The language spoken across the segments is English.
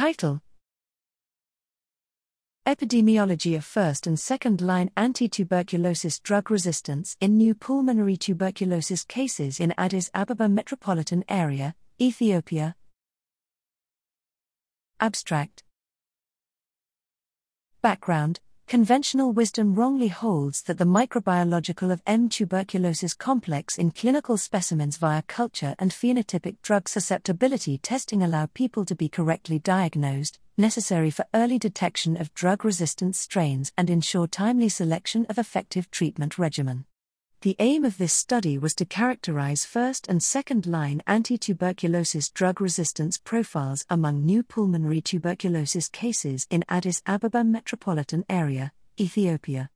Title? Epidemiology of first and second line anti-tuberculosis drug resistance in new pulmonary tuberculosis cases in Addis Ababa metropolitan area, Ethiopia. Abstract. Background Conventional wisdom wrongly holds that the microbiological of M. tuberculosis complex in clinical specimens via culture and phenotypic drug susceptibility testing allow people to be correctly diagnosed, necessary for early detection of drug resistant strains and ensure timely selection of effective treatment regimen. The aim of this study was to characterize first and second line anti tuberculosis drug resistance profiles among new pulmonary tuberculosis cases in Addis Ababa metropolitan area, Ethiopia.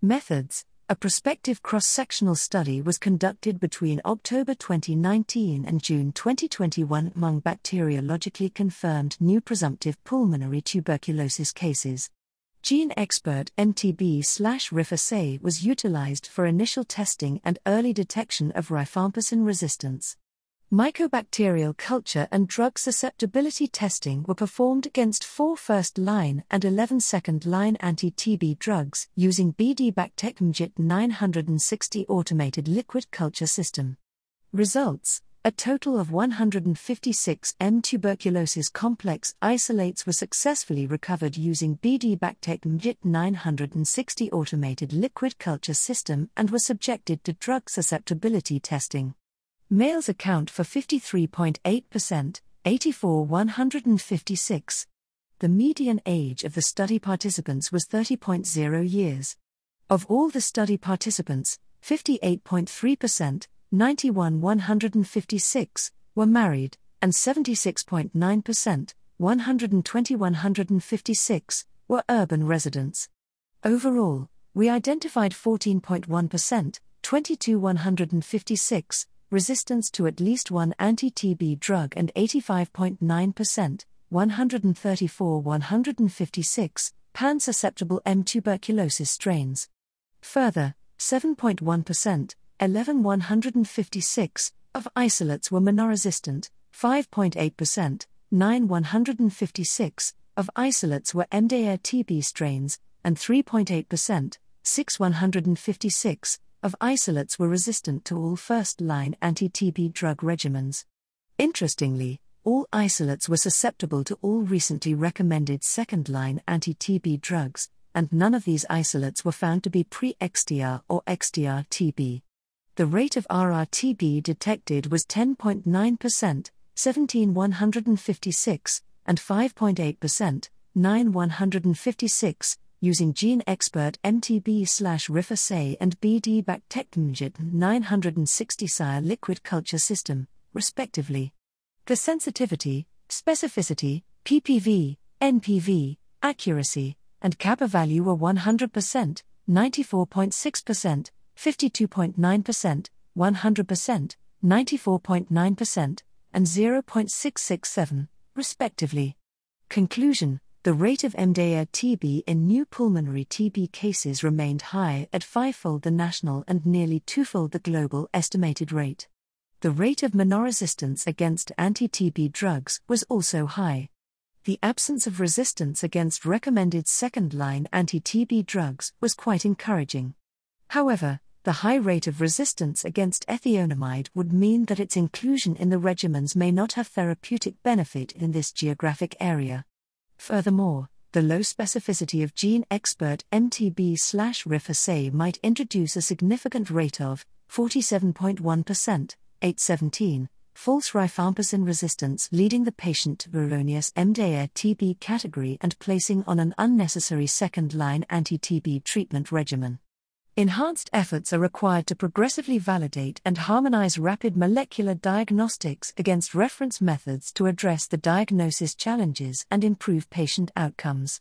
Methods A prospective cross sectional study was conducted between October 2019 and June 2021 among bacteriologically confirmed new presumptive pulmonary tuberculosis cases. GeneXpert MTB slash RIFAssay was utilized for initial testing and early detection of rifampicin resistance. Mycobacterial culture and drug susceptibility testing were performed against four first line and 11 second line anti TB drugs using BD Bactec MGIT 960 automated liquid culture system. Results a total of 156 M tuberculosis complex isolates were successfully recovered using BD Bactec MGIT 960 automated liquid culture system and were subjected to drug susceptibility testing. Males account for 53.8%, 84 156. The median age of the study participants was 30.0 years. Of all the study participants, 58.3%, 91 156, were married, and 76.9%, 120 156, were urban residents. Overall, we identified 14.1%, 22 156, resistance to at least one anti TB drug and 85.9%, 134 156, pan susceptible M tuberculosis strains. Further, 7.1%, 11 156 of isolates were monoresistant, 5.8%, 9 156 of isolates were MDR TB strains, and 3.8%, 6 156 of isolates were resistant to all first line anti TB drug regimens. Interestingly, all isolates were susceptible to all recently recommended second line anti TB drugs, and none of these isolates were found to be pre XDR or XDR TB the rate of RRTB detected was 10.9%, 17 156, and 5.8%, 9 156, using GeneXpert MTB slash RIFAssay and BD Bactec MGIT 960 sire liquid culture system, respectively. The sensitivity, specificity, PPV, NPV, accuracy, and kappa value were 100%, 94.6%, 52.9%, 100%, 94.9%, and 0.667, respectively. Conclusion The rate of MDR TB in new pulmonary TB cases remained high at fivefold the national and nearly twofold the global estimated rate. The rate of monoresistance against anti TB drugs was also high. The absence of resistance against recommended second line anti TB drugs was quite encouraging. However, the high rate of resistance against ethionamide would mean that its inclusion in the regimens may not have therapeutic benefit in this geographic area. Furthermore, the low specificity of GeneXpert MTB RIFAssay might introduce a significant rate of 47.1%, 817, false rifampicin resistance, leading the patient to erroneous MDR TB category and placing on an unnecessary second line anti TB treatment regimen. Enhanced efforts are required to progressively validate and harmonize rapid molecular diagnostics against reference methods to address the diagnosis challenges and improve patient outcomes.